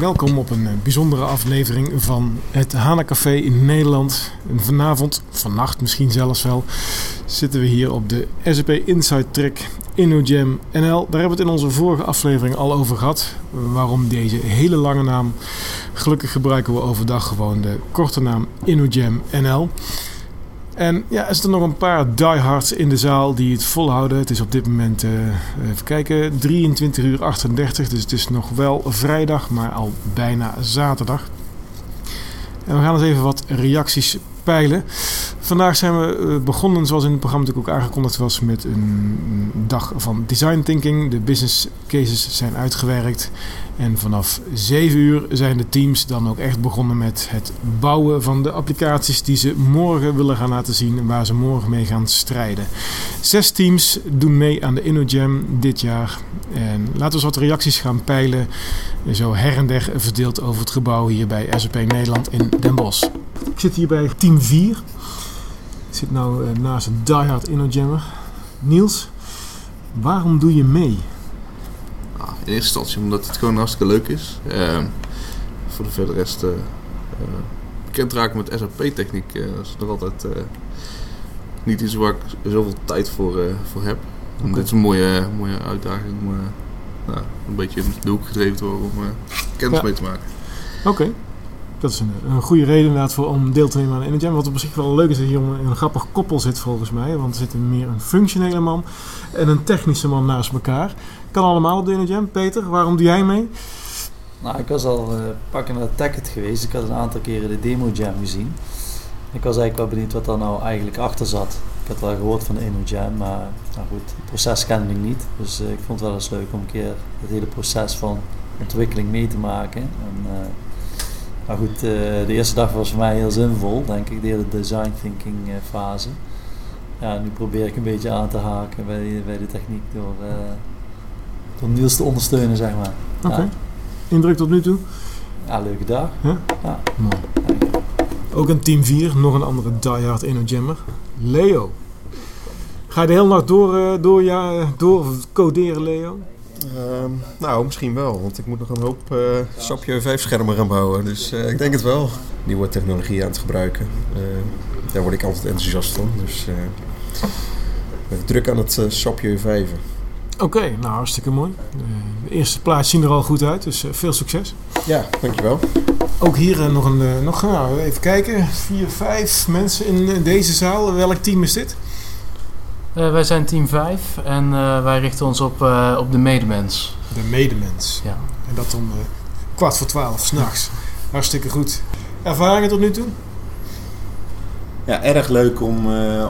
welkom op een eh, bijzondere aflevering van het Hana Café in Nederland. En vanavond, vannacht misschien zelfs wel, zitten we hier op de SAP Inside Track InnoJam NL. Daar hebben we het in onze vorige aflevering al over gehad. Waarom deze hele lange naam. Gelukkig gebruiken we overdag gewoon de korte naam InnoJam NL. En ja, er zitten nog een paar diehards in de zaal die het volhouden. Het is op dit moment, uh, even kijken, 23 uur 38. Dus het is nog wel vrijdag, maar al bijna zaterdag. En we gaan eens even wat reacties peilen. Vandaag zijn we eh, begonnen, zoals in het programma natuurlijk ook aangekondigd was, met een dag van design thinking. De business cases zijn uitgewerkt. En vanaf 7 uur zijn de teams dan ook echt begonnen met het bouwen van de applicaties die ze morgen willen gaan laten zien en waar ze morgen mee gaan strijden. Zes teams doen mee aan de InnoJam dit jaar. En laten we eens wat reacties gaan peilen. Zo her en der verdeeld over het gebouw hier bij SAP Nederland in Den Bosch. Ik zit hier bij team 4. Ik zit nou eh, naast een diehard InnoJammer. Niels, waarom doe je mee? In eerste instantie omdat het gewoon hartstikke leuk is. Uh, voor de verder rest uh, bekend raken met SAP-techniek uh, is nog altijd niet iets waar ik zoveel tijd voor, voor heb. Okay. Dit is een mooie, mooie uitdaging om nou, een beetje in de hoek gedreven te worden om kennis ja. mee te maken. Oké. Okay. Dat is een, een, goede reden inderdaad voor, om deel te nemen aan Energy. Wat op zich wel leuk is dat hier een, een grappig koppel zit volgens mij. Want er zit meer een functionele man en een technische man naast elkaar. Kan allemaal op de Energy. Peter, waarom doe jij mee? Nou, ik was al uh, pakken naar Tacket geweest. Ik had een aantal keren de Demo Jam gezien. Ik was eigenlijk wel benieuwd wat daar nou eigenlijk achter zat. Ik had wel gehoord van de InnoJam, maar nou goed, het proces kende ik niet. Dus uh, ik vond het wel eens leuk om een keer het hele proces van ontwikkeling mee te maken. En, uh, maar goed, uh, de eerste dag was voor mij heel zinvol, denk ik, de hele design thinking fase. Ja, nu probeer ik een beetje aan te haken bij, bij de techniek door, door Niels te ondersteunen, zeg maar. Oké. Okay. Ja. Indruk tot nu toe? Ja, leuke dag. Ja? Ja. Mooi. Ook een team 4, nog een andere diehard InnoJammer. Leo. Ga je de hele nacht door, door, ja, door coderen, Leo? Uh, nou, misschien wel, want ik moet nog een hoop uh, SAP 5 schermen gaan bouwen. Dus uh, ik denk het wel. Nieuwe technologie aan het gebruiken. daar word ik altijd enthousiast van. Dus druk aan het SAP 5. Oké, okay, nou hartstikke mooi. De eerste plaats zien er al goed uit, dus veel succes. Ja, dankjewel. Ook hier nog een, nog, nou, even kijken, vier, vijf mensen in deze zaal. Welk team is dit? Uh, wij zijn team 5 en uh, wij richten ons op, uh, op de medemens. De medemens. Ja. En dat om kwart voor twaalf s'nachts. Hartstikke goed. Ervaringen tot nu toe? Ja, erg leuk om,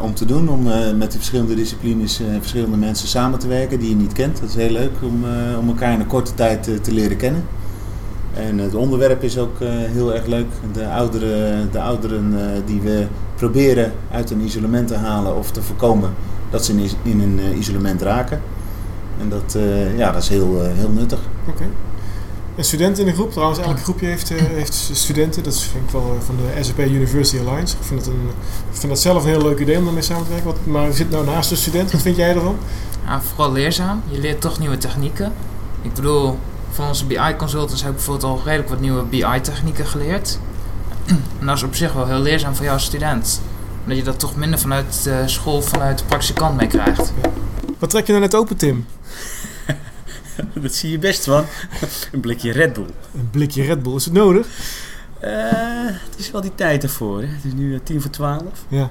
om te doen. Om met de verschillende disciplines en verschillende mensen samen te werken die je niet kent. Dat is heel leuk om, om elkaar in een korte tijd te leren kennen. En het onderwerp is ook heel erg leuk. De ouderen, de ouderen die we proberen uit een isolement te halen of te voorkomen dat ze in, in een uh, isolement raken. En dat, uh, ja, dat is heel, uh, heel nuttig. Oké. Okay. En studenten in de groep, trouwens, elk groepje heeft, heeft studenten. Dat vind ik wel van de SAP University Alliance. Ik vind, het een, ik vind dat zelf een heel leuk idee om daarmee samen te werken. Wat, maar je zit nou naast de student, wat vind jij ervan? Ja, vooral leerzaam. Je leert toch nieuwe technieken. Ik bedoel, van onze BI-consultants heb ik bijvoorbeeld al redelijk wat nieuwe BI-technieken geleerd. En dat is op zich wel heel leerzaam voor jouw student omdat je dat toch minder vanuit de school, vanuit de praktische kant mee krijgt. Wat trek je nou net open, Tim? dat zie je best van. Een blikje Red Bull. Een blikje Red Bull, is het nodig? Uh, het is wel die tijd ervoor. Hè. Het is nu uh, tien voor twaalf. Ja.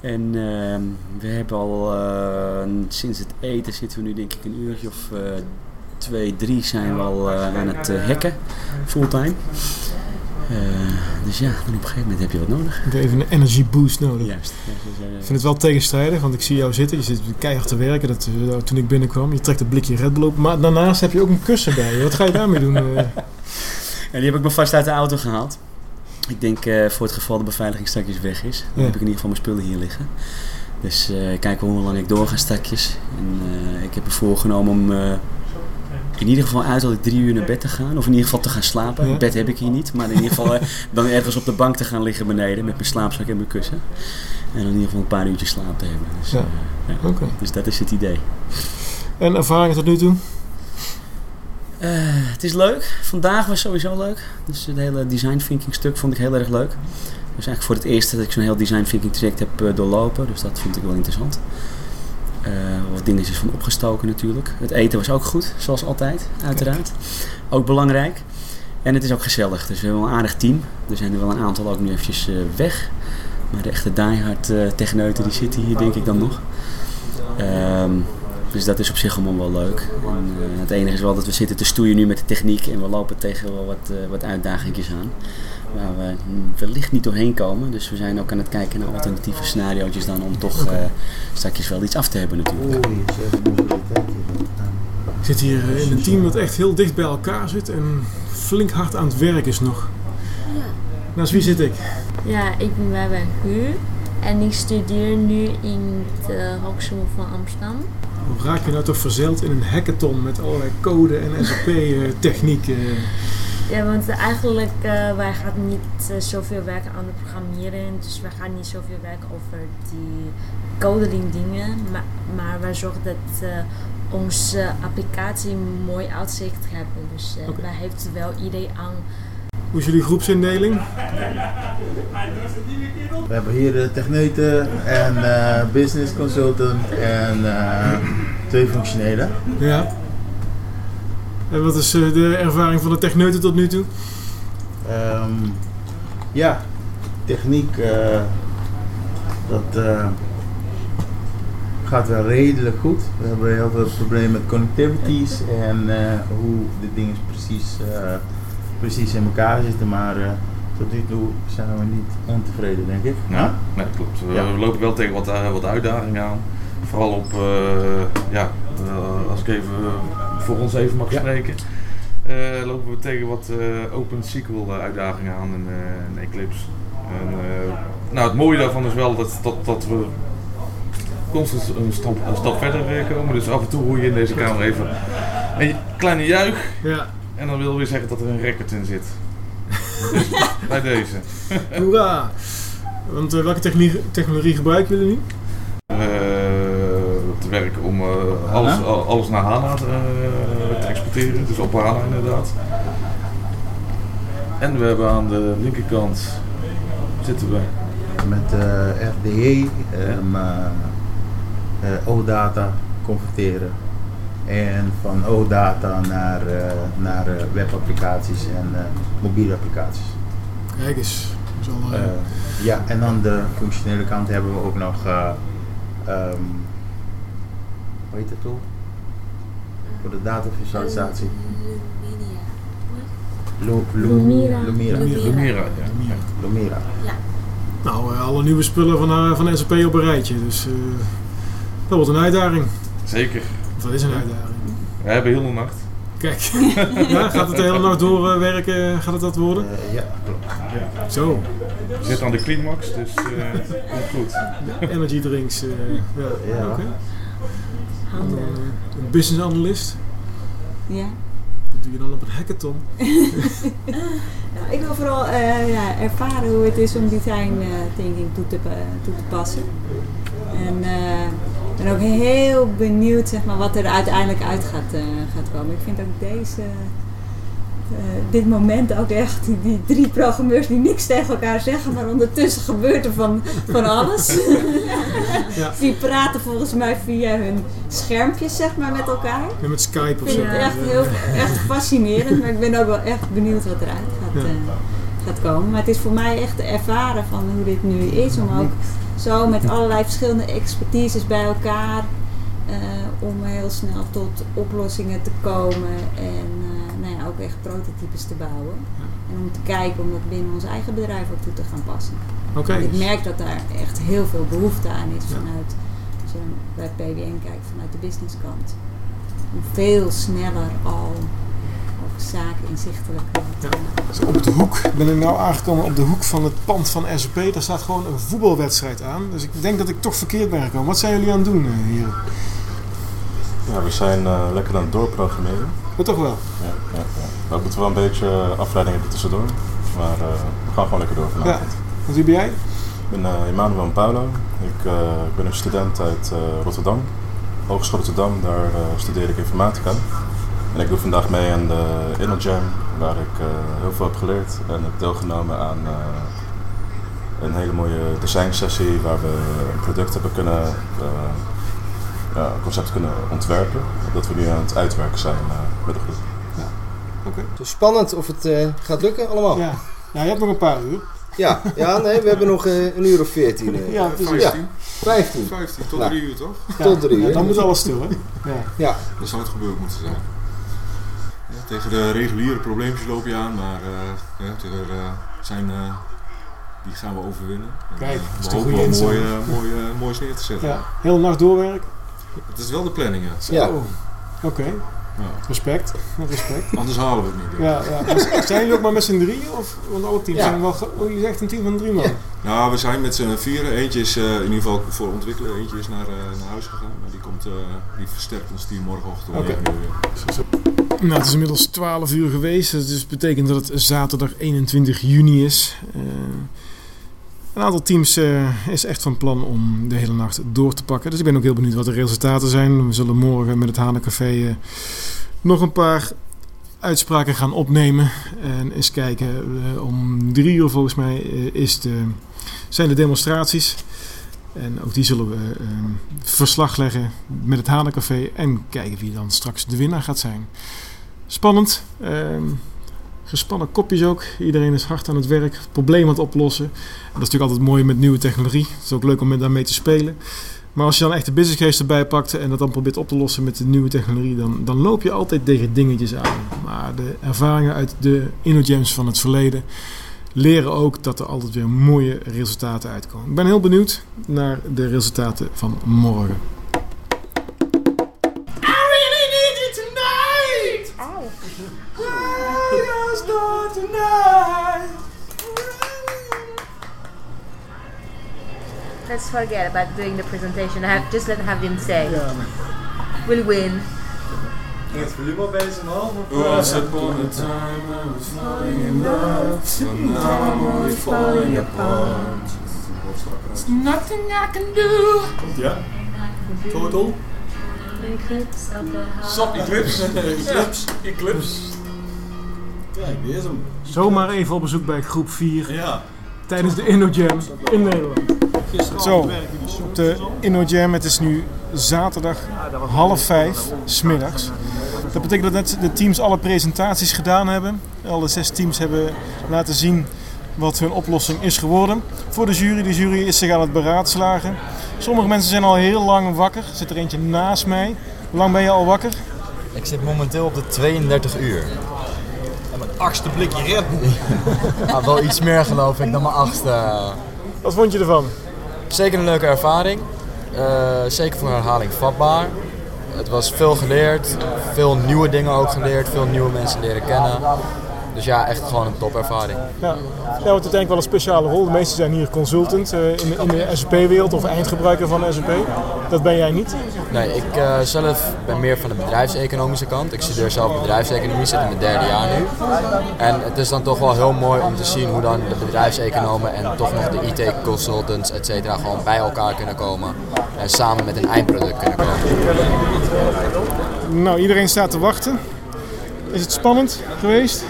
En uh, we hebben al eh, sinds het eten zitten we nu denk ik een uurtje of twee, drie zijn we al aan het hacken. Fulltime. Uh, dus ja, dan op een gegeven moment heb je wat nodig. Even een energy boost nodig. Juist. Ja, ik vind het wel tegenstrijdig, want ik zie jou zitten. Je zit keihard te werken dat, uh, toen ik binnenkwam. Je trekt een blikje Red Bull op. Maar daarnaast heb je ook een kussen bij je. Wat ga je daarmee doen? Ja, die heb ik me vast uit de auto gehaald. Ik denk voor het geval de beveiliging straks weg is. Dan heb ik in ieder geval mijn spullen hier liggen. Dus kijken hoe lang ik doorga straks. En ik heb me voorgenomen om in ieder geval uit dat ik drie uur naar bed te gaan. Of in ieder geval te gaan slapen. Ja. Bed heb ik hier niet. Maar in ieder geval uh, dan ergens op de bank te gaan liggen beneden. Met mijn slaapzak en mijn kussen. En dan in ieder geval een paar uurtjes slaap te hebben. Dus, ja. Ja. Okay. dus dat is het idee. En ervaringen tot nu toe? Eh, het is leuk. Vandaag was sowieso leuk. Dus het hele design thinking stuk vond ik heel erg leuk. Het is eigenlijk voor het eerst dat ik zo'n heel design thinking traject heb eh, doorlopen. Dus dat vond ik wel interessant. Eh, wat dingetjes van opgestoken natuurlijk. Het eten was ook goed, zoals altijd, uiteraard. Ook belangrijk. En het is ook gezellig. Dus we hebben wel een aardig team. Er zijn er wel een aantal ook nu eventjes eh, weg. Maar de echte diehard eh techneuten die zitten hier denk ik dan nog. Ehm, dus dat is op zich allemaal wel leuk. En, het enige is wel dat we zitten te stoeien nu met de techniek. En we lopen tegen wel wat, wat aan. Waar we wellicht niet doorheen komen. Dus we zijn ook aan het kijken naar alternatieve scenario's dan om toch eh straks wel iets af te hebben natuurlijk. Oei, ze hebben mobiliteit hier. Ik zit hier eh, in een team dat echt heel dicht bij elkaar zit en flink hard aan het werk is nog. Ja. Naast wie zit ik? Ja, ik ben Baba Hu en ik studeer nu in de Hogeschool van Amsterdam. Hoe raak je nou toch verzeild in een hackathon met allerlei code en SAP-technieken? Ja, want eigenlijk uh, wij gaan niet uh, zoveel werken aan het programmeren, dus wij gaan niet zoveel werken over die coding dingen, maar, maar wij zorgen dat uh, onze applicatie een mooi uitzicht hebben. Dus uh, Oké. wij heeft wel idee aan. Hoe is jullie groepsindeling? We hebben hier de techneuten en eh, business consultant en eh, twee functionelen. Ja. En wat is eh, de ervaring van de techneuten tot nu toe? Ehm, ja, techniek, eh, dat eh, gaat wel redelijk goed. We hebben heel veel problemen met connectivities en eh, hoe de dingen precies, eh, precies in elkaar zitten, maar eh, tot nu toe zijn we niet ontevreden, denk ik. Ja, nee, klopt. We, Ja. lopen wel tegen wat, wat uitdagingen aan. Vooral op, eh, ja, als ik even voor ons even mag spreken. eh, lopen we tegen wat eh, open SQL eh, uitdagingen aan in, eh, in Eclipse. En, nou, het mooie daarvan is wel dat, dat, dat we constant een stap, een stap verder komen. Dus af en toe hoor je in deze kamer even een kleine juich. Ja. En dan wil weer zeggen dat er een record in zit. Dus bij deze. Hoera! Want welke technie- technologie gebruiken jullie nu? Werken om eh, alles, al- alles naar HANA te, eh, te exporteren. Dus op HANA inderdaad. En we hebben aan de linkerkant zitten we. Met eh RDE, eh, eh, OData converteren. En van OData naar, eh, naar webapplicaties en eh, mobiele applicaties. Kijk eens. Dat is al, Eh, ja, en aan de functionele kant hebben we ook nog, eh ehm hoe heet het tool? Voor de datavisualisatie. Lu- Lu- Lumira. Lumira. Lumira. Lumira. Ja. Lumira. Nou, eh, alle nieuwe spullen van, eh, van SAP op een rijtje. Dus eh, dat wordt een uitdaging. Zeker. Dat is een uitdaging. We hebben heel de nacht. Kijk. ja, gaat het de hele nacht doorwerken? gaat het dat worden? Eh, ja, klopt. Zo. We zitten aan de climax, dus eh komt goed. Energy drinks. eh, ja. Ja. Oké. Eh, een business analyst. Ja. Wat doe je dan op een hackathon? Nou, ik wil vooral eh, ja, ervaren hoe het is om design eh, thinking toe te, pa- toe te passen. En ik ben ook heel benieuwd zeg maar, wat er uiteindelijk uit gaat, gaat komen. Ik vind ook deze, dit moment ook echt, die, drie programmeurs die niks tegen elkaar zeggen, maar ondertussen gebeurt er van, van alles. Ja. Die praten volgens mij via hun schermpjes zeg maar, met elkaar. Ja, met Skype of Ik zo. vind het echt, eh, heel, echt fascinerend, maar ik ben ook wel echt benieuwd wat eruit gaat, Ja. eh, gaat komen. Maar het is voor mij echt te ervaren van hoe dit nu is, om ook zo met allerlei verschillende expertises bij elkaar, eh, om heel snel tot oplossingen te komen en echt prototypes te bouwen. En om te kijken om dat binnen ons eigen bedrijf ook toe te gaan passen. Oké. Ik merk dat daar echt heel veel behoefte aan is Ja. vanuit, als je bij PWN kijkt, vanuit de businesskant. Om veel sneller al ook zaken inzichtelijk te Ja. maken. Zo op de hoek ben ik nou aangekomen op de hoek van het pand van SAP. Daar staat gewoon een voetbalwedstrijd aan. Dus ik denk dat ik toch verkeerd ben gekomen. Wat zijn jullie aan het doen eh, hier? Ja, we zijn eh, lekker aan het doorprogrammeren. Oh, toch wel? Ja, ja, ja. We moeten wel een beetje eh, afleiding hebben tussendoor. Maar eh, we gaan gewoon lekker door vanavond. Want wie ben jij? Ik ben uh, Emmanuel Paulo. Ik, ben een student uit Rotterdam. Hogeschool Rotterdam, daar studeer ik informatica. En ik doe vandaag mee aan de InnoJam, waar ik heel veel heb geleerd. En heb deelgenomen aan een hele mooie design sessie waar we een product hebben kunnen, ja, concept kunnen ontwerpen. Dat we nu aan het uitwerken zijn eh, met de groep. Dus spannend of het eh, gaat lukken allemaal. Ja. ja, je hebt nog een paar uur. Ja, ja nee, we hebben nog eh, een uur of veertien. eh. Ja, precies. Ja, vijftien. 15 tot Nou, 3 uur toch? Tot drie Ja, uur. dan moet alles stil, hè? Ja. Ja. Dat zou het gebeurd moeten zijn. Ja, tegen de reguliere probleempjes loop je aan, maar eh, ja, tegen, eh, zijn, eh, die gaan we overwinnen. En, Kijk, eh, dat is we de hopen goede wel mooi, instelling. eh, mooi, eh, moois neer te zetten. Ja, heel nacht doorwerken. Het is wel de planning, ja. Zo. Ja. Oké, Ja. respect. Respect. Anders halen we het niet. Ja, ja. Zijn jullie ook maar met z'n drieën? Of, want alle teams Ja. zijn wel... Oh, je zegt een team van drie man. Ja. Nou, we zijn met z'n vieren. Eentje is eh, in ieder geval voor ontwikkelen. Eentje is naar, eh, naar huis gegaan. Maar die, komt, eh, die versterkt ons team morgenochtend Oké. 9 uur. Nou, het is inmiddels 12 uur geweest. Dus dat betekent dat het zaterdag 21 juni is. Een aantal teams eh, is echt van plan om de hele nacht door te pakken. Dus ik ben ook heel benieuwd wat de resultaten zijn. We zullen morgen met het Hanencafé eh, nog een paar uitspraken gaan opnemen. En eens kijken. eh, om drie uur volgens mij is de, zijn de demonstraties. En ook die zullen we eh, verslag leggen met het Hanencafé. En kijken wie dan straks de winnaar gaat zijn. Spannend. Gespannen kopjes ook. Iedereen is hard aan het werk. Probleem aan het oplossen. En dat is natuurlijk altijd mooi met nieuwe technologie. Het is ook leuk om daarmee te spelen. Maar als je dan echt de businesscase erbij pakt en dat dan probeert op te lossen met de nieuwe technologie, dan, dan loop je altijd tegen dingetjes aan. Maar de ervaringen uit de InnoGems van het verleden leren ook dat er altijd weer mooie resultaten uitkomen. Ik ben heel benieuwd naar de resultaten van morgen. Let's forget about doing the presentation. Have, just let have him say. We'll win. Het volume bezig nog? Once upon a time I was falling in love, and now I'm only falling apart. There's nothing I can do. Ja. Total. Eclipse of the heart. Sap Eclipse. Eclipse. Eclipse. Kijk, die is hem. Zomaar even op bezoek bij groep 4 Ja. tijdens de InnoJam in Nederland. Zo, op de InnoJam. Het is nu zaterdag half vijf, smiddags. Dat betekent dat net de teams alle presentaties gedaan hebben. Alle zes teams hebben laten zien wat hun oplossing is geworden. Voor de jury, de jury is zich aan het beraadslagen. Sommige mensen zijn al heel lang wakker. Er zit er eentje naast mij. Hoe lang ben je al wakker? Ik zit momenteel op de 32 uur. En mijn achtste blikje Red Bull. Ah, wel iets meer geloof ik dan mijn achtste. Wat vond je ervan? Zeker een leuke ervaring. Eh, zeker voor herhaling vatbaar. Het was veel geleerd, veel nieuwe dingen ook geleerd, veel nieuwe mensen leren kennen. Dus ja, echt gewoon een topervaring. Ja, ja want ik wel een speciale rol. De meesten zijn hier consultant eh, in, de- in de SAP-wereld of eindgebruiker van SAP. Dat ben jij niet. Nee, ik eh, zelf ben meer van de bedrijfseconomische kant. Ik studeer zelf bedrijfseconomie, zit in mijn derde jaar nu. En het is dan toch wel heel mooi om te zien hoe dan de bedrijfseconomen en toch nog de IT-consultants, et cetera, gewoon bij elkaar kunnen komen. En samen met een eindproduct kunnen komen. Nou, iedereen staat te wachten. Is het spannend geweest?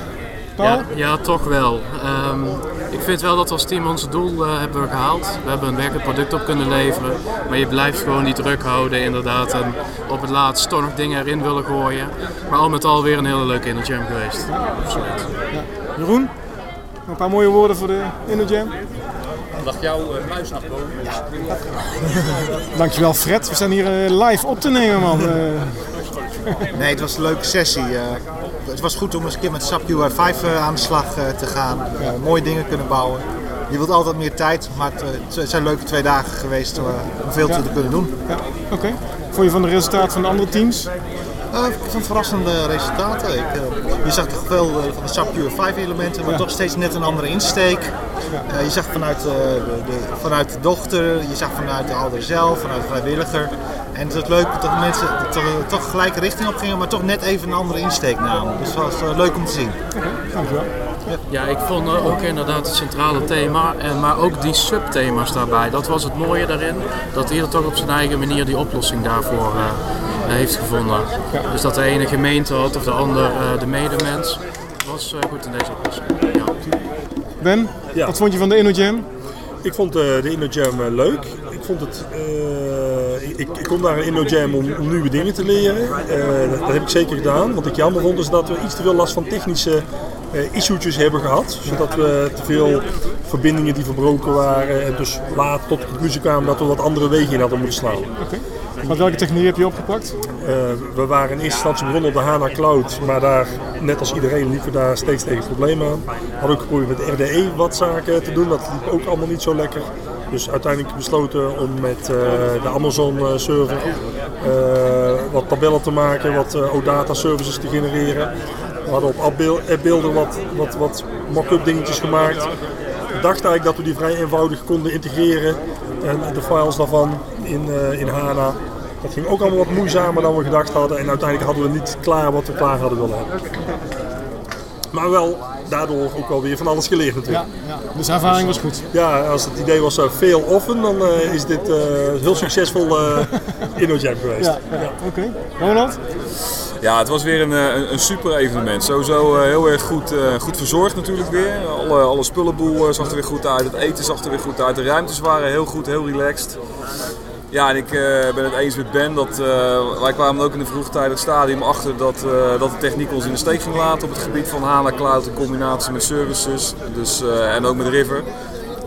Paul? Ja, ja, toch wel. Ehm, ik vind wel dat we als team ons doel eh, hebben gehaald. We hebben een werkend product op kunnen leveren. Maar je blijft gewoon die druk houden inderdaad. En op het laatst toch nog dingen erin willen gooien. Maar al met al weer een hele leuke InnoJam geweest. Absoluut. Jeroen? Nog Een paar mooie woorden voor de InnoJam? Dacht jouw uh, muis naar boven? Ja. Dankjewel Fred. We staan hier eh, live op te nemen man. Nee, het was een leuke sessie. eh. het was goed om eens een keer met SAP UI 5 eh, aan de slag eh, te gaan. Mooie dingen kunnen bouwen. Je wilt altijd meer tijd, maar het, het zijn leuke twee dagen geweest om veel Ja. te kunnen doen. Ja, oké. Vond je van de resultaten van de andere teams? Eh, ik vond verrassende resultaten. Ik, eh, je zag toch veel eh, van de SAP UI 5 elementen, maar Ja. toch steeds net een andere insteek. Eh, je zag vanuit, eh, de, de, vanuit de dochter, je zag vanuit de ouder zelf, vanuit de vrijwilliger. En het was leuk dat mensen toch, toch gelijke richting op gingen, maar toch net even een andere insteek namen. Dus het was leuk om te zien. Dankjewel. Ja, ik vond ook inderdaad het centrale thema, en, maar ook die subthema's daarbij. Dat was het mooie daarin, dat ieder toch op zijn eigen manier die oplossing daarvoor eh, heeft gevonden. Dus dat de ene gemeente had of de ander eh, de medemens was eh, goed in deze oplossing. Ja. Ben, wat vond je van de InnoJam? Ik vond eh, de InnoJam eh, leuk. Ik vond het. eh, ik, ik kom naar een InnoJam om, om nieuwe dingen te leren. Eh, dat, dat heb ik zeker gedaan. Wat ik jammer vond is dat we iets te veel last van technische eh issues hebben gehad. Zodat we te veel verbindingen die verbroken waren. En dus laat tot de conclusie kwamen dat we wat andere wegen in hadden moeten slaan. Wat welke techniek heb je opgepakt? Eh, we waren in eerste instantie begonnen op de HANA Cloud, maar daar, net als iedereen, liepen we daar steeds tegen problemen aan. Hadden ook geprobeerd met RDE wat zaken te doen, dat liep ook allemaal niet zo lekker. Dus uiteindelijk besloten om met eh, de Amazon eh, server wat tabellen te maken, wat eh, OData services te genereren. We hadden op appbeel- appbeelden wat, wat, wat mock-up dingetjes gemaakt. We dachten eigenlijk dat we die vrij eenvoudig konden integreren en de files daarvan in, in HANA. Dat ging ook allemaal wat moeizamer dan we gedacht hadden. En uiteindelijk hadden we niet klaar wat we klaar hadden willen hebben. Maar wel daardoor ook wel weer van alles geleerd natuurlijk. Ja, ja. Dus de ervaring was goed. Ja, als het idee was uh, veel offen, dan eh, is dit eh, heel succesvol eh InnoJam geweest. Ja, ja. oké. Ronald? Ja, het was weer een, eh, een, een super evenement. Sowieso eh, heel erg goed, eh, goed verzorgd natuurlijk weer. Alle, alle spullenboel eh, zag er weer goed uit. Het eten zag er weer goed uit. De ruimtes waren heel goed, heel relaxed. Ja, en ik eh, ben het eens met Ben dat eh, wij kwamen ook in een vroegtijdig stadium achter dat, eh, dat de techniek ons in de steek ging laten op het gebied van HANA Cloud in combinatie met services dus, en ook met River.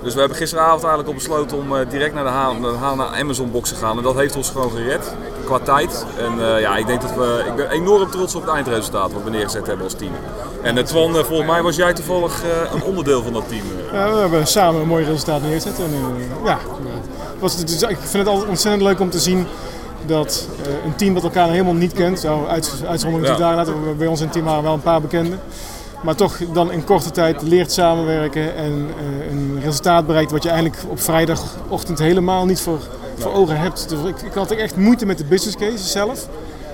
Dus we hebben gisteravond eigenlijk al besloten om eh, direct naar de HANA, naar de Amazon box te gaan. En dat heeft ons gewoon gered qua tijd. En eh, ja, ik denk dat we, ik ben enorm trots op het eindresultaat wat we neergezet hebben als team. En uh, Twan, eh, volgens mij was jij toevallig eh, een onderdeel van dat team. eh. Ja, we hebben samen een mooi resultaat neergezet. En, eh, ja, was, het is- ik vind het altijd ontzettend leuk om te zien dat eh, een team dat elkaar helemaal niet kent, nou, uit, uitzondering Ja. daar laten we bij ons in het team waren wel een paar bekenden, maar toch dan in korte tijd leert samenwerken en eh, een resultaat bereikt wat je eigenlijk op vrijdagochtend helemaal niet voor, voor ogen hebt. Dus ik, ik had echt moeite met de business case zelf.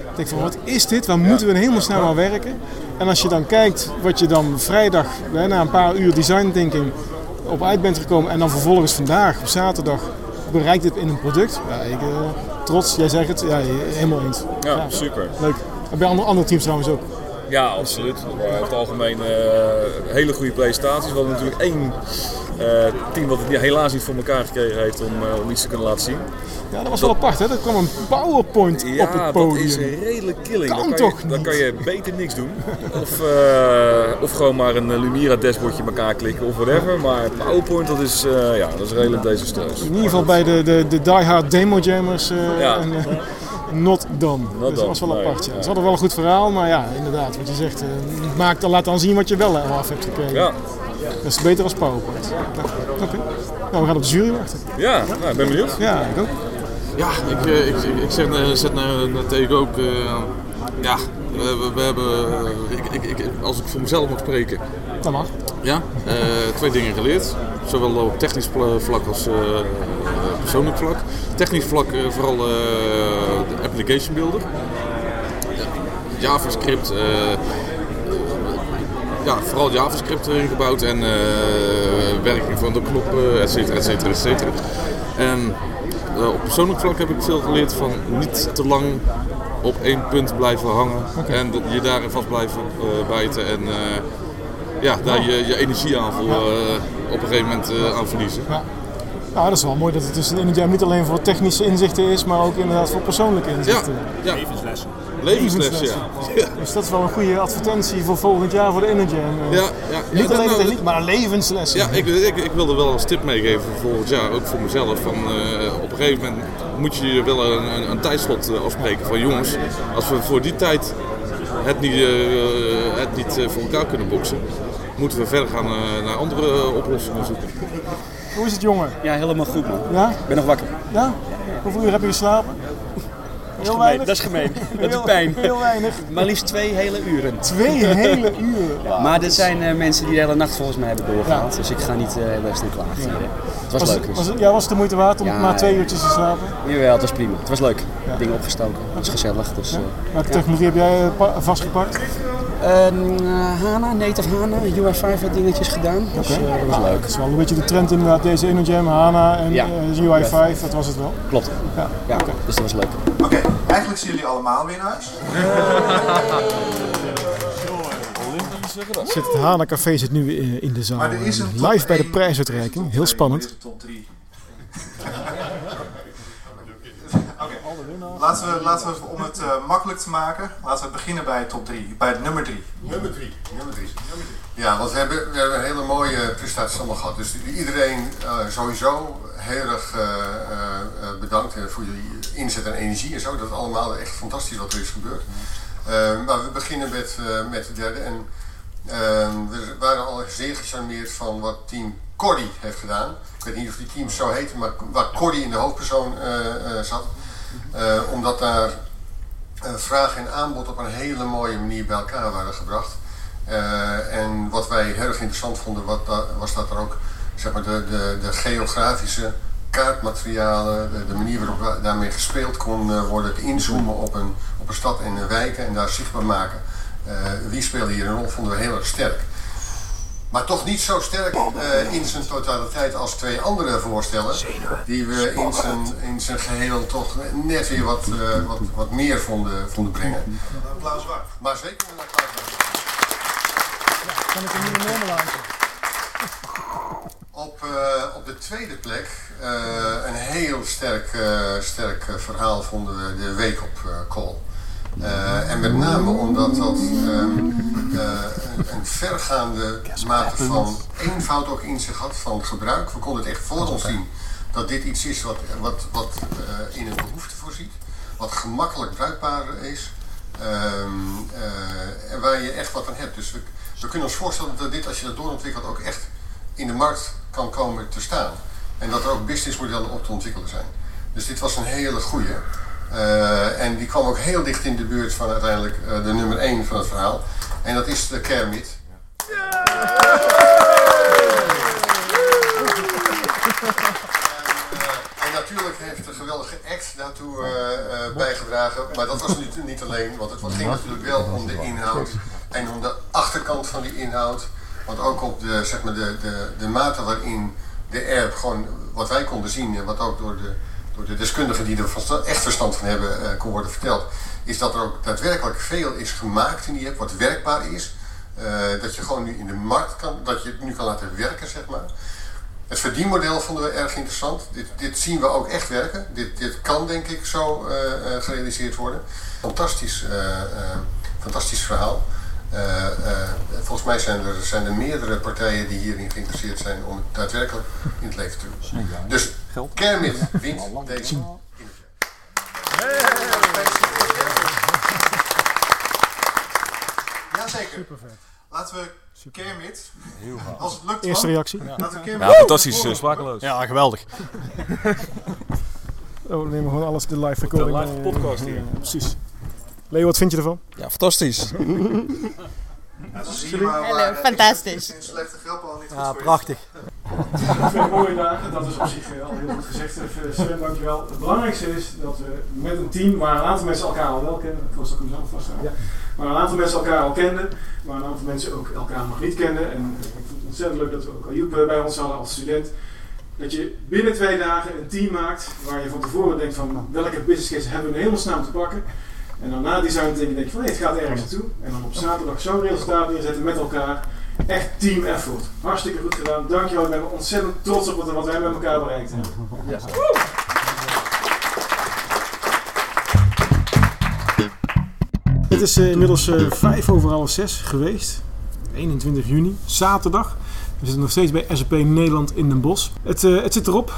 Ik denk van wat is dit? Waar moeten we helemaal snel aan werken? En als je dan kijkt wat je dan vrijdag, na een paar uur design thinking, op uit bent gekomen en dan vervolgens vandaag op zaterdag bereikt het in een product. Ja, ik, eh, trots, jij zegt het, ja, helemaal eens. Ja, super. Leuk. En bij andere, andere teams trouwens ook. Ja, absoluut. Maar over het algemeen eh, hele goede presentaties. We hadden natuurlijk één eh, team wat het helaas niet voor elkaar gekregen heeft om, eh, om iets te kunnen laten zien. Ja, dat was wel apart, hè? Er kwam een PowerPoint Ja, op het dat podium. is een redelijk killing. Kan dan, toch je, dan kan je beter niks doen. Of, of gewoon maar een Lumira dashboardje elkaar klikken of whatever. Maar PowerPoint, dat is, eh, ja, dat is redelijk desastreus. In ieder geval bij de, de, de diehard demo jammers Ja. en, not done. dus dat was wel nee. apart. Ja. Ze hadden wel een goed verhaal, maar ja, inderdaad, wat je zegt, eh, maak, dan, laat dan zien wat je wel al af hebt gekregen. Ja. Dat is beter als PowerPoint. Oké. Nou, we gaan op de jury wachten. Ja, nou, ik ben benieuwd. Ja, ik ook. Ja, ik, eh, ik, ik, ik zeg, eh, zet naar, naar tegen ook. eh, ja, we, we- we hebben. eh, ik, ik, ik, als ik voor mezelf mag spreken. Dat mag. Ja, eh, twee dingen geleerd. Zowel op technisch vlak als eh, persoonlijk vlak. Technisch vlak eh, vooral eh, de application builder. Ja, JavaScript. ja, vooral JavaScript erin gebouwd en werking van de knoppen, et cetera, et cetera, et cetera. En op persoonlijk vlak heb ik veel geleerd van niet te lang op één punt blijven hangen en je daarin vast blijven bijten en ja, daar je, je energieaanval eh, op een gegeven moment eh, aan verliezen. Ja. Nou, dat is wel mooi dat het dus in het jaar niet alleen voor technische inzichten is, maar ook inderdaad voor persoonlijke inzichten. Ja. Levenslessen. Levensles, ja. Dus dat is wel een goede advertentie voor volgend jaar voor de Energy. Ja, ja. Niet Ja, alleen nou, techniek, maar levenslessen. Ja, ik, ik, ik wilde wel als tip meegeven voor volgend jaar, ook voor mezelf. Van, eh, op een gegeven moment moet je wel een, een, een tijdslot eh, afspreken van jongens. Als we voor die tijd het niet, eh, het niet eh, voor elkaar kunnen boksen, moeten we verder gaan eh, naar andere eh, oplossingen zoeken. Hoe is het, jongen? Ja, helemaal goed man. Ja? Ik ben nog wakker. Ja? Hoeveel uur heb je geslapen? Dat is gemeen. Dat is gemeen. Dat doet pijn. Heel weinig. Maar liefst twee hele uren. Twee hele uren? Maar er zijn eh, mensen die de hele nacht volgens mij hebben doorgehaald. Dus ik ga niet eh, heel erg snel klagen. Het was, leuk. Dus. Was het, ja, was het de moeite waard om Ja, maar twee uurtjes te slapen? Jawel, het was prima. Het was leuk. Dingen opgestoken. Het was gezellig. Dus, eh, Welke ja. technologie heb jij pa- vastgepakt? Ehm, eh, HANA, Native HANA, UI5 wat dingetjes gedaan. Dus Oké. eh, dat was leuk. Dat is wel een beetje de trend inderdaad, deze InnoJam, HANA en Ja. eh, UI5, dat was het wel. Klopt. Ja. Ja, Oké. dus dat was leuk. Eigenlijk zijn jullie allemaal winnaars. Zit het Hana Café zit nu in de zaal. Maar er is een Live bij de prijsuitreiking. Heel spannend. Top 3. Laten we, laten we, om het eh, makkelijk te maken, laten we beginnen bij top 3, bij nummer 3. Nummer 3. Nummer 3. Ja, want we hebben, we hebben een hele mooie presentatie allemaal gehad. Dus iedereen eh, sowieso heel erg eh, bedankt voor jullie inzet en energie en zo. Dat is allemaal echt fantastisch wat er is gebeurd. Maar we beginnen met, eh, met de derde. En eh, we waren al zeer gecharmeerd van wat team Cordy heeft gedaan. Ik weet niet of die teams zo heten, maar waar Cordy in de hoofdpersoon eh, eh, zat. Eh, omdat daar eh, vraag en aanbod op een hele mooie manier bij elkaar waren gebracht. Eh, en wat wij heel erg interessant vonden, wat was dat er ook zeg maar, de, de, de geografische kaartmaterialen, de, manier waarop wa- daarmee gespeeld kon worden, het inzoomen op een, op een stad en wijken en daar zichtbaar maken. wie speelde hier een rol, vonden we heel erg sterk. Maar toch niet zo sterk eh, in zijn totaliteit als twee andere voorstellen. Die we in zijn, in zijn geheel toch net weer wat, eh, wat, wat meer vonden, vonden brengen. Een applaus waard. Maar zeker een applaus waard. Kan ik een nieuwe normen laten? Op, eh, op de tweede plek eh, een heel sterk, sterk verhaal vonden we de wake-up eh, call. Eh, en met name omdat dat ehm, eh, een, vergaande mate van eenvoud ook in zich had van gebruik. We konden het echt voor ons zien dat dit iets is wat, wat, wat eh, in een behoefte voorziet. Wat gemakkelijk bruikbaar is. ehm, eh, en waar je echt wat aan hebt. Dus we, we kunnen ons voorstellen dat dit, als je dat doorontwikkelt, ook echt in de markt kan komen te staan. En dat er ook businessmodellen op te ontwikkelen zijn. Dus dit was een hele goede. Eh, en die kwam ook heel dicht in de buurt van uiteindelijk eh, de nummer 1 van het verhaal. En dat is de Kermit. Eh, En natuurlijk heeft de geweldige act daartoe bijgedragen. Maar dat was niet, niet alleen, want het ging natuurlijk wel om de inhoud en om de achterkant van die inhoud. Want ook op de, zeg maar de, de, de mate waarin de erp gewoon wat wij konden zien en wat ook door de, door de deskundigen die er echt verstand van hebben eh, kon worden verteld, is dat er ook daadwerkelijk veel is gemaakt in die app, wat werkbaar is. Eh, dat je gewoon nu in de markt kan, dat je het nu kan laten werken, zeg maar. Het verdienmodel vonden we erg interessant. Dit, dit zien we ook echt werken. Dit, dit kan denk ik zo eh, gerealiseerd worden. Fantastisch, fantastisch verhaal. Volgens mij zijn er, zijn er meerdere partijen die hierin geïnteresseerd zijn om het daadwerkelijk in het leven te doen. Dus Kermit wint deze. Jazeker. Super vet. Laten we Kermit, Heel gaaf. als het lukt Eerste reactie? Laten we Kermit Ja, fantastisch, eh, sprakeloos. Ja, geweldig. Oh, we nemen gewoon alles de live recording. live eh, podcast hier. ja, precies. Leo, wat vind je ervan? Ja, fantastisch. Ja, zo zie je maar Hallo, eh, fantastisch. Een slechte grap al niet goed Ja, prachtig. Twee mooie dagen, dat is op zich al heel goed gezegd. Eh, Sven, dankjewel. Het belangrijkste is dat we met een team waar een aantal mensen elkaar al wel kennen, ik was ik mezelf vast ja. waar een aantal mensen elkaar al kenden, waar een aantal mensen ook elkaar nog niet kenden. En eh, ik vond het ontzettend leuk dat we ook Ayoub eh, bij ons hadden als student. Dat je binnen twee dagen een team maakt waar je van tevoren denkt van welke business case hebben we in hemelsnaam te pakken. En dan na design denk je van nee, het gaat ergens naartoe. En dan op zaterdag zo'n resultaat neerzetten met elkaar. Echt team effort. Hartstikke goed gedaan. Dankjewel. Ik ben ontzettend trots op wat, wat wij met elkaar bereikt hebben. Ja. Het is eh, inmiddels eh, vijf over half zes geweest. 21 juni, zaterdag. We zitten nog steeds bij SAP Nederland in Den Bosch. Het, eh, het zit erop.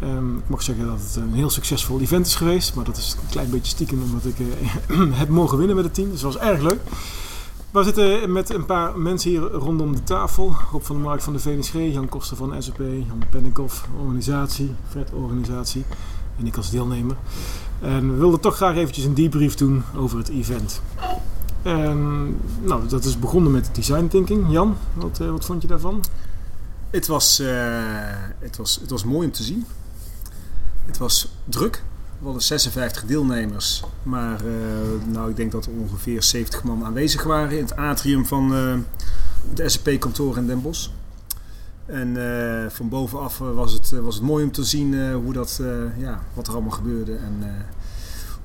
Ehm, ik mag zeggen dat het een heel succesvol event is geweest. Maar dat is een klein beetje stiekem omdat ik eh, heb mogen winnen met het team. Dus dat was erg leuk. We zitten met een paar mensen hier rondom de tafel. Rob van der Mark van de VNSG, Jan Koster van SAP, Jan Pennekoff, organisatie, Fred organisatie en ik als deelnemer. En we wilden toch graag eventjes een debrief doen over het event. En, nou, dat is begonnen met design thinking. Jan, wat, eh, wat vond je daarvan? Het was, eh, het, was, het was mooi om te zien. Het was druk. We hadden 56 deelnemers. Maar eh, nou, ik denk dat er ongeveer 70 man aanwezig waren in het atrium van eh het SAP-kantoor in Den Bosch. En eh, van bovenaf was het, was het mooi om te zien hoe dat, ja, wat er allemaal gebeurde. En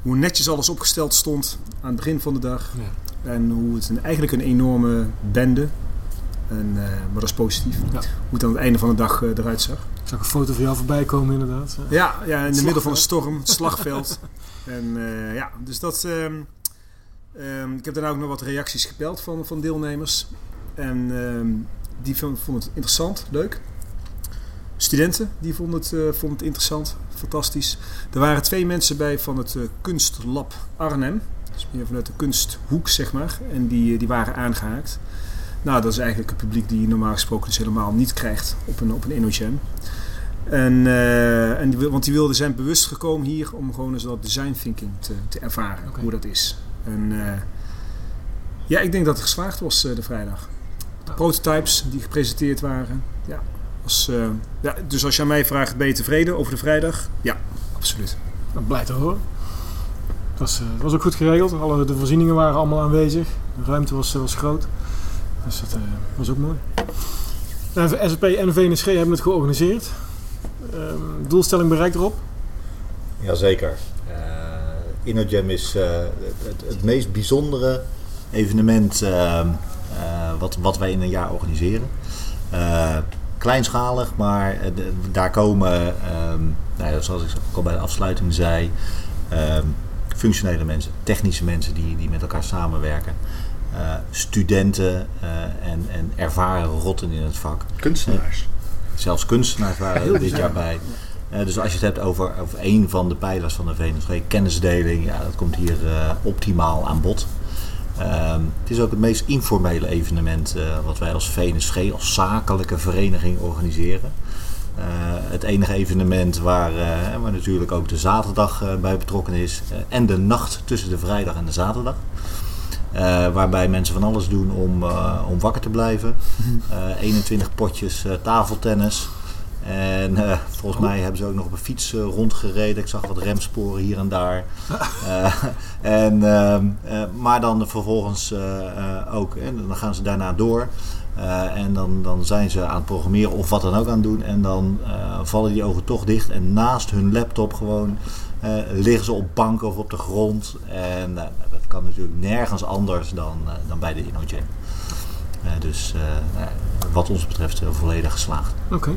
hoe netjes alles opgesteld stond aan het begin van de dag. En hoe het een, eigenlijk een enorme bende, en, maar dat is positief, hoe het aan het einde van de dag eruit zag. Zag een foto van jou voorbij komen inderdaad. Ja, ja in het midden van een storm, het slagveld. en eh, ja, dus dat... ehm, ehm, ik heb daarna ook nog wat reacties gepeld van, van deelnemers. En ehm, die vonden het interessant, leuk. Studenten die vonden het, eh, vonden het interessant, fantastisch. Er waren twee mensen bij van het eh, Kunstlab Arnhem. Dus meer vanuit de kunsthoek, zeg maar. En die, die waren aangehaakt. Nou, dat is eigenlijk een publiek die je normaal gesproken dus helemaal niet krijgt op een, op een InnoJam. En, eh, en die, want die wilden zijn bewust gekomen hier om gewoon eens dat design thinking te, te ervaren, hoe dat is. En eh, ja, ik denk dat het geslaagd was eh, de vrijdag. De prototypes die gepresenteerd waren, ja, was, ja. Dus als je aan mij vraagt, ben je tevreden over de vrijdag? Ja, absoluut. Nou, blij te horen. Het was, het was ook goed geregeld. Alle, de voorzieningen waren allemaal aanwezig. De ruimte was, was groot. Dus dat was ook mooi. SAP en VNSG hebben het georganiseerd. Ehm, doelstelling bereikt erop. Jazeker. Eh InnoJam is eh, het, het meest bijzondere evenement eh, eh, wat, wat wij in een jaar organiseren. Eh, kleinschalig, maar de- daar komen, ehm, nou ja, zoals ik ook al bij de afsluiting zei, ehm, functionele mensen, technische mensen die, die met elkaar samenwerken. eh, studenten eh, en, en ervaren rotten in het vak. Kunstenaars. Zelfs kunstenaars waren er dit bizar. jaar bij. Eh, dus als je het hebt over, over een van de pijlers van de VNSG, kennisdeling, ja, dat komt hier eh, optimaal aan bod. Ehm, het is ook het meest informele evenement eh, wat wij als VNSG, als zakelijke vereniging organiseren. Het enige evenement waar, waar natuurlijk ook de zaterdag bij betrokken is en de nacht tussen de vrijdag en de zaterdag. Eh, waarbij mensen van alles doen om, eh, om wakker te blijven. Eh 21 potjes eh, tafeltennis. En volgens mij hebben ze ook nog op een fiets rondgereden. Ik zag wat remsporen hier en daar. En, ehm, eh, maar dan vervolgens ook. En dan gaan ze daarna door. En dan, dan zijn ze aan het programmeren of wat dan ook aan het doen. En dan vallen die ogen toch dicht. En naast hun laptop gewoon liggen ze op banken of op de grond. En eh, dat kan natuurlijk nergens anders dan, eh, dan bij de InnoJam. Eh, dus eh, eh, wat ons betreft eh, volledig geslaagd. Oké.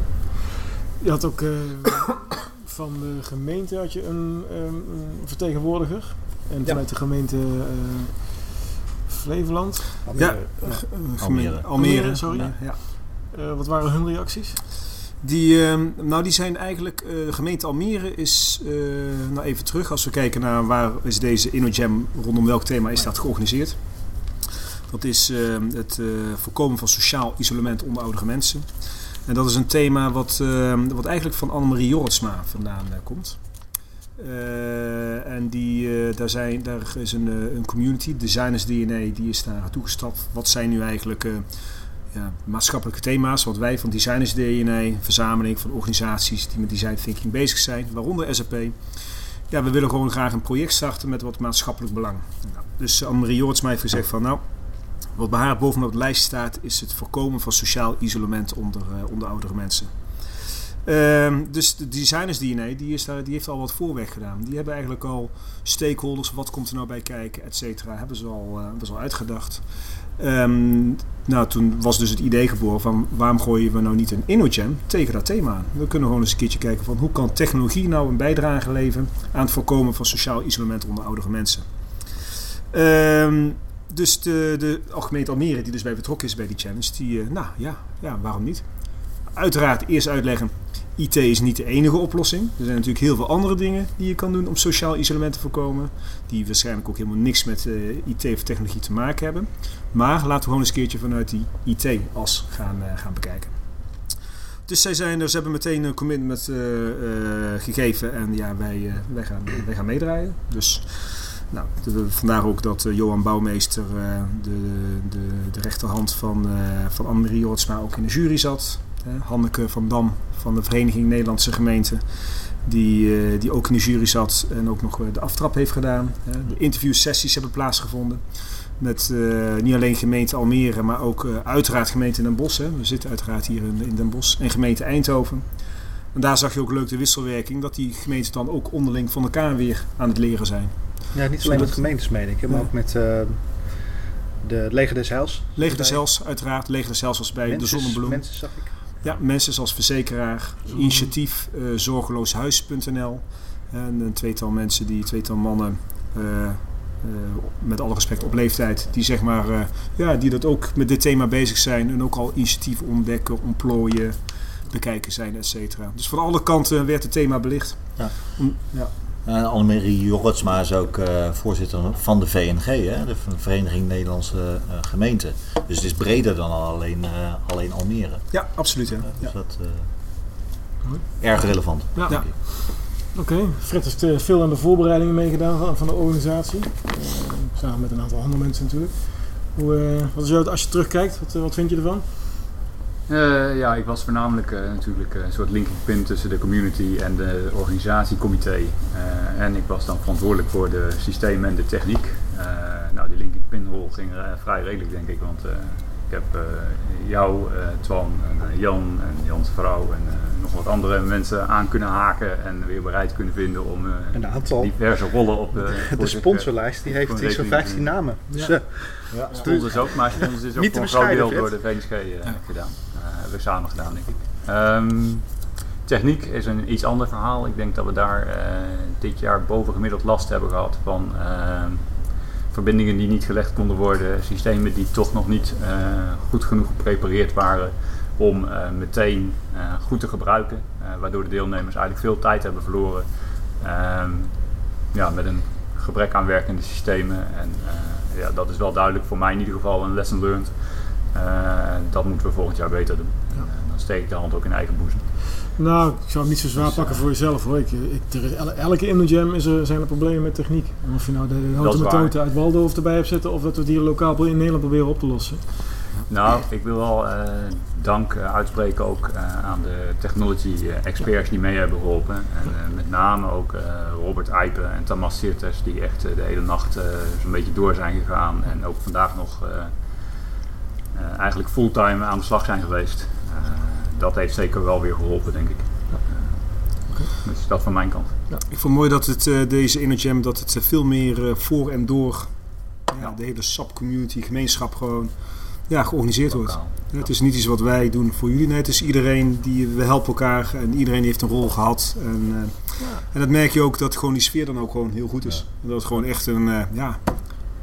Je had ook eh, van de gemeente had je een, ehm, een vertegenwoordiger. En vanuit de gemeente eh, Flevoland. Ja, Eh, eh, eh, Almere. Almere, sorry. Ja, ja. Eh, wat waren hun reacties? Die, ehm, nou, die zijn eigenlijk, eh, gemeente Almere is, eh, nou even terug, als we kijken naar waar is deze InnoJam, rondom welk thema is dat georganiseerd. Dat is ehm, het eh, voorkomen van sociaal isolement onder oudere mensen. En dat is een thema wat, ehm, wat eigenlijk van Annemarie Jorritsma vandaan komt. En die, daar, zijn, daar is een, een community, Designers DNA, die is daar naartoe gestapt. Wat zijn nu eigenlijk ja, maatschappelijke thema's? Wat wij van Designers DNA, verzameling van organisaties die met design thinking bezig zijn, waaronder SAP. Ja, we willen gewoon graag een project starten met wat maatschappelijk belang. Nou, dus eh, Annemarie Jorritsma heeft gezegd van nou, wat bij haar bovenop de lijst staat, is het voorkomen van sociaal isolement onder, eh, onder oudere mensen. Ehm, dus de designers DNA die, is daar, die heeft al wat voorweg gedaan. Die hebben eigenlijk al stakeholders, wat komt er nou bij kijken, et cetera, hebben ze al, eh, hebben ze al uitgedacht. Ehm, nou, toen was dus het idee geboren van waarom gooien we nou niet een InnoJam tegen dat thema aan? We kunnen gewoon eens een keertje kijken van hoe kan technologie nou een bijdrage leveren aan het voorkomen van sociaal isolement onder oudere mensen. Ehm, dus de, de gemeente Almere, die dus bij betrokken is bij die challenge, die, eh, nou ja, ja, waarom niet? Uiteraard eerst uitleggen, IT is niet de enige oplossing. Er zijn natuurlijk heel veel andere dingen die je kan doen om sociaal isolement te voorkomen. Die waarschijnlijk ook helemaal niks met eh, IT of technologie te maken hebben. Maar laten we gewoon eens een keertje vanuit die IT-as gaan, eh, gaan bekijken. Dus zij zijn, ze hebben meteen een commitment eh, gegeven en ja, wij, wij, gaan, wij gaan meedraaien. Dus nou, vandaar ook dat Johan Bouwmeester, de, de, de rechterhand van, eh van Annemarie ook in de jury zat. Hanneke van Dam van de Vereniging Nederlandse Gemeenten, die, eh, die ook in de jury zat en ook nog eh, de aftrap heeft gedaan. De interviewsessies hebben plaatsgevonden. Met eh, niet alleen gemeente Almere, maar ook uiteraard gemeente Den Bosch. Hè. We zitten uiteraard hier in, in Den Bosch. En gemeente Eindhoven. En daar zag je ook leuk de wisselwerking. Dat die gemeenten dan ook onderling van elkaar weer aan het leren zijn. Ja, niet alleen met gemeentes, meen ik, maar ook met eh, de Leger des Heils. Leger des Heils, uiteraard. Leger des Heils was bij Menses- de Zonnebloem. Menses, zag ik. Ja, mensen als verzekeraar. Initiatief eh, zorgelooshuis.nl. En een tweetal mensen, die tweetal mannen, eh, eh, met alle respect op leeftijd, die zeg maar, ja, die dat ook met dit thema bezig zijn en ook al initiatief ontdekken, ontplooien, bekijken zijn, et cetera. Dus van alle kanten werd het thema belicht. Ja. Om- ja. Uh, Annemarie Jorritsma is ook eh, voorzitter van de VNG, hè, de Vereniging Nederlandse eh, Gemeenten. Dus het is breder dan alleen, eh, alleen Almere. Ja, absoluut. Ja. Dus Ja. dat eh, erg relevant. Ja. Oké, Fred heeft veel aan de voorbereidingen meegedaan van, van de organisatie. Samen met een aantal andere mensen natuurlijk. Hoe, eh, wat is jou, als je terugkijkt, wat, wat vind je ervan? Eh, ja, ik was voornamelijk eh, natuurlijk een soort linking pin tussen de community en de organisatiecomité. Eh, en ik was dan verantwoordelijk voor de systeem en de techniek. Eh, nou, die linking pin rol ging eh, vrij redelijk denk ik, want eh, ik heb eh, jou, eh, Twan, en, eh, Jan en Jans vrouw en eh, nog wat andere mensen aan kunnen haken en weer bereid kunnen vinden om eh, Een aantal. diverse rollen op eh, De eh, sponsorlijst die heeft voor iets van rekening te 15 nemen. namen. Dus, Ja. eh, Ja, sponsors ook, maar sponsors is ook voor een groot deel door de eh, gedaan. Eh, we samen gedaan, denk ik. Ehm, techniek is een iets ander verhaal. Ik denk dat we daar eh, dit jaar bovengemiddeld last hebben gehad van ehm, verbindingen die niet gelegd konden worden, systemen die toch nog niet eh, goed genoeg geprepareerd waren om meteen goed te gebruiken. Waardoor de deelnemers eigenlijk veel tijd hebben verloren ehm, ja, met een gebrek aan werkende systemen. En ja, dat is wel duidelijk voor mij in ieder geval een lesson learned. Eh, dat moeten we volgend jaar beter doen. Eh, dan steek ik de hand ook in eigen boezem. Nou, ik zou het niet zo zwaar pakken voor jezelf hoor. Ik, ik, er elke InnoJam is er, zijn er problemen met techniek. En of je nou de houten methode uit Waldorf erbij hebt zitten of dat we het hier lokaal in Nederland proberen op te lossen. Nou, ik wil wel eh, dank eh, uitspreken ook eh, aan de technology eh, experts die mee hebben geholpen. En eh, met name ook eh, Robert Eipen en Tamas Sirtes die echt eh, de hele nacht eh, zo'n beetje door zijn gegaan. En ook vandaag nog eh, eh, eigenlijk fulltime aan de slag zijn geweest. Eh, dat heeft zeker wel weer geholpen, denk ik. Eh, Dus dat van mijn kant. Ik vond het mooi dat het, eh, deze InnoJam dat het veel meer eh, voor en door ja, de hele SAP-community, gemeenschap gewoon ja, georganiseerd wordt. Ja, het is niet iets wat wij doen voor jullie. Nee, het is iedereen die we helpen elkaar en iedereen heeft een rol gehad. En, eh, en dat merk je ook dat gewoon die sfeer dan ook gewoon heel goed is. En dat het gewoon echt een eh, ja,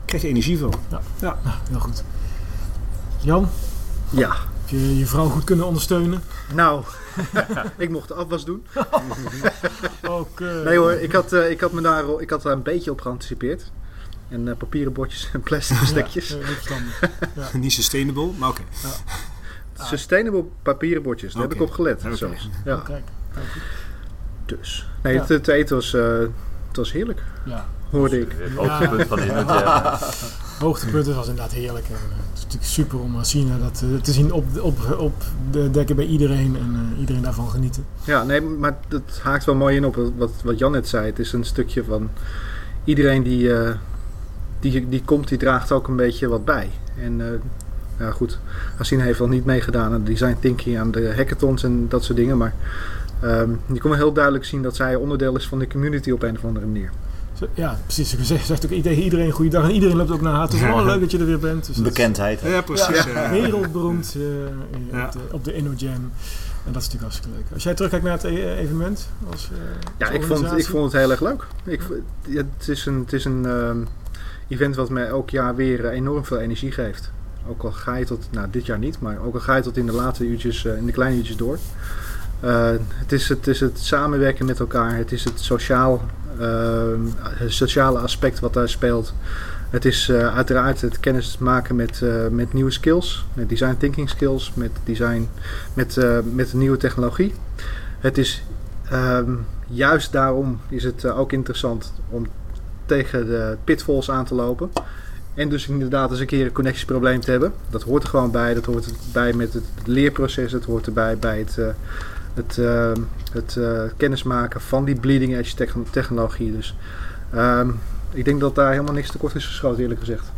krijg je energie van. Ja, ja. heel goed. Jan? Ja. Heb je je vrouw goed kunnen ondersteunen? Nou, ik mocht de afwas doen. Oké. Nee hoor, ik had, eh, ik, had me daar, ik had daar een beetje op geanticipeerd. En eh, papieren bordjes en plastic stukjes. Ja. Ja. Niet sustainable, maar oké. Sustainable papieren bordjes, daar heb ik op gelet. Zelfs. Ja. Kijk. Dus. Nee, Ja. het, het eten was, eh, het was heerlijk. Ja. Hoorde ik. Het hoogtepunt van de InnoJam. Hoogtepunten was inderdaad heerlijk. En, eh, het is natuurlijk super om zien, eh, dat, eh, te zien op, op, op de dekken bij iedereen en eh, iedereen daarvan genieten. Ja, nee, maar dat haakt wel mooi in op wat, wat Jan net zei. Het is een stukje van iedereen die, eh, die, die komt, die draagt ook een beetje wat bij. En eh ja, goed, Hassine heeft wel niet meegedaan aan design thinking, aan de hackathons en dat soort dingen. Maar ehm, je kon wel heel duidelijk zien dat zij onderdeel is van de community op een of andere manier. Ja, precies. Ze zegt, zegt ook tegen iedereen goeiedag en iedereen loopt ook naar haar toe. Oh, leuk dat je er weer bent. Dus Bekendheid? Ja, precies, Ja, ja. Wereldberoemd eh, Ja. op, de, op de InnoJam. En dat is natuurlijk hartstikke leuk. Als jij terugkijkt naar het e- evenement als, eh, Ja, als ik vond, ik vond het heel erg leuk. Ik, het is een, het is een ehm, event wat mij elk jaar weer eh, enorm veel energie geeft. Ook al ga je tot, nou dit jaar niet, maar ook al ga je tot in de late uurtjes, eh, in de kleine uurtjes door. Eh, het, is, het is het samenwerken met elkaar, het is het sociaal, ehm, het sociale aspect wat daar speelt. Het is eh, uiteraard het kennis maken met, eh, met nieuwe skills, met design thinking skills, met design, met, eh, met nieuwe technologie. Het is ehm, juist daarom is het eh, ook interessant om tegen de pitfalls aan te lopen. En dus inderdaad eens een keer een connectieprobleem te hebben. Dat hoort er gewoon bij. Dat hoort erbij met het leerproces. Dat hoort erbij bij het, eh, het, eh, het eh, kennismaken van die bleeding edge techno- technologie. Dus ehm, ik denk dat daar helemaal niks tekort is geschoten eerlijk gezegd.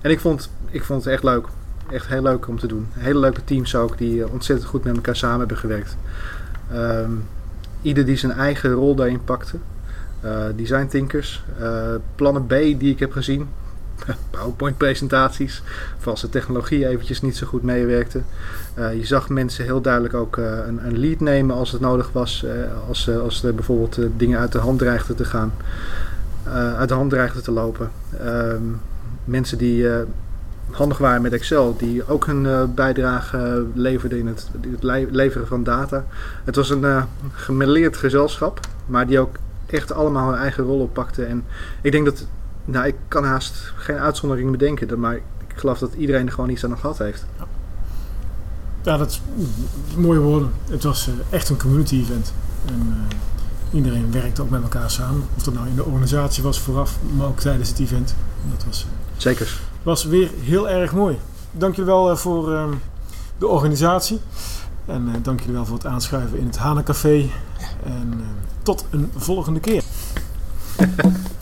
En ik vond, ik vond het echt leuk. Echt heel leuk om te doen. Hele leuke teams ook die eh, ontzettend goed met elkaar samen hebben gewerkt. Ehm, ieder die zijn eigen rol daarin pakte. eh, design thinkers. Eh, plannen B die ik heb gezien, PowerPoint presentaties, of als de technologie eventjes niet zo goed meewerkte. Eh, je zag mensen heel duidelijk ook eh, een, een lead nemen als het nodig was, eh, als, als er bijvoorbeeld dingen uit de hand dreigden te gaan, uit de hand dreigden te lopen. Ehm, mensen die handig waren met Excel, die ook hun bijdrage leverden in het, het le- leveren van data. Het was een uh, gemêleerd gezelschap, maar die ook echt allemaal hun eigen rol oppakten. En ik denk dat, nou, ik kan haast geen uitzondering bedenken, maar ik geloof dat iedereen er gewoon iets aan gehad heeft. Ja, dat is mooie woorden. Het was eh, echt een community event. En eh, iedereen werkte ook met elkaar samen. Of dat nou in de organisatie was vooraf, maar ook tijdens het event. En dat was, eh, Zeker. was weer heel erg mooi. Dank jullie wel eh, voor eh, de organisatie. En eh, dank jullie wel voor het aanschuiven in het Hana Café. En eh, tot een volgende keer.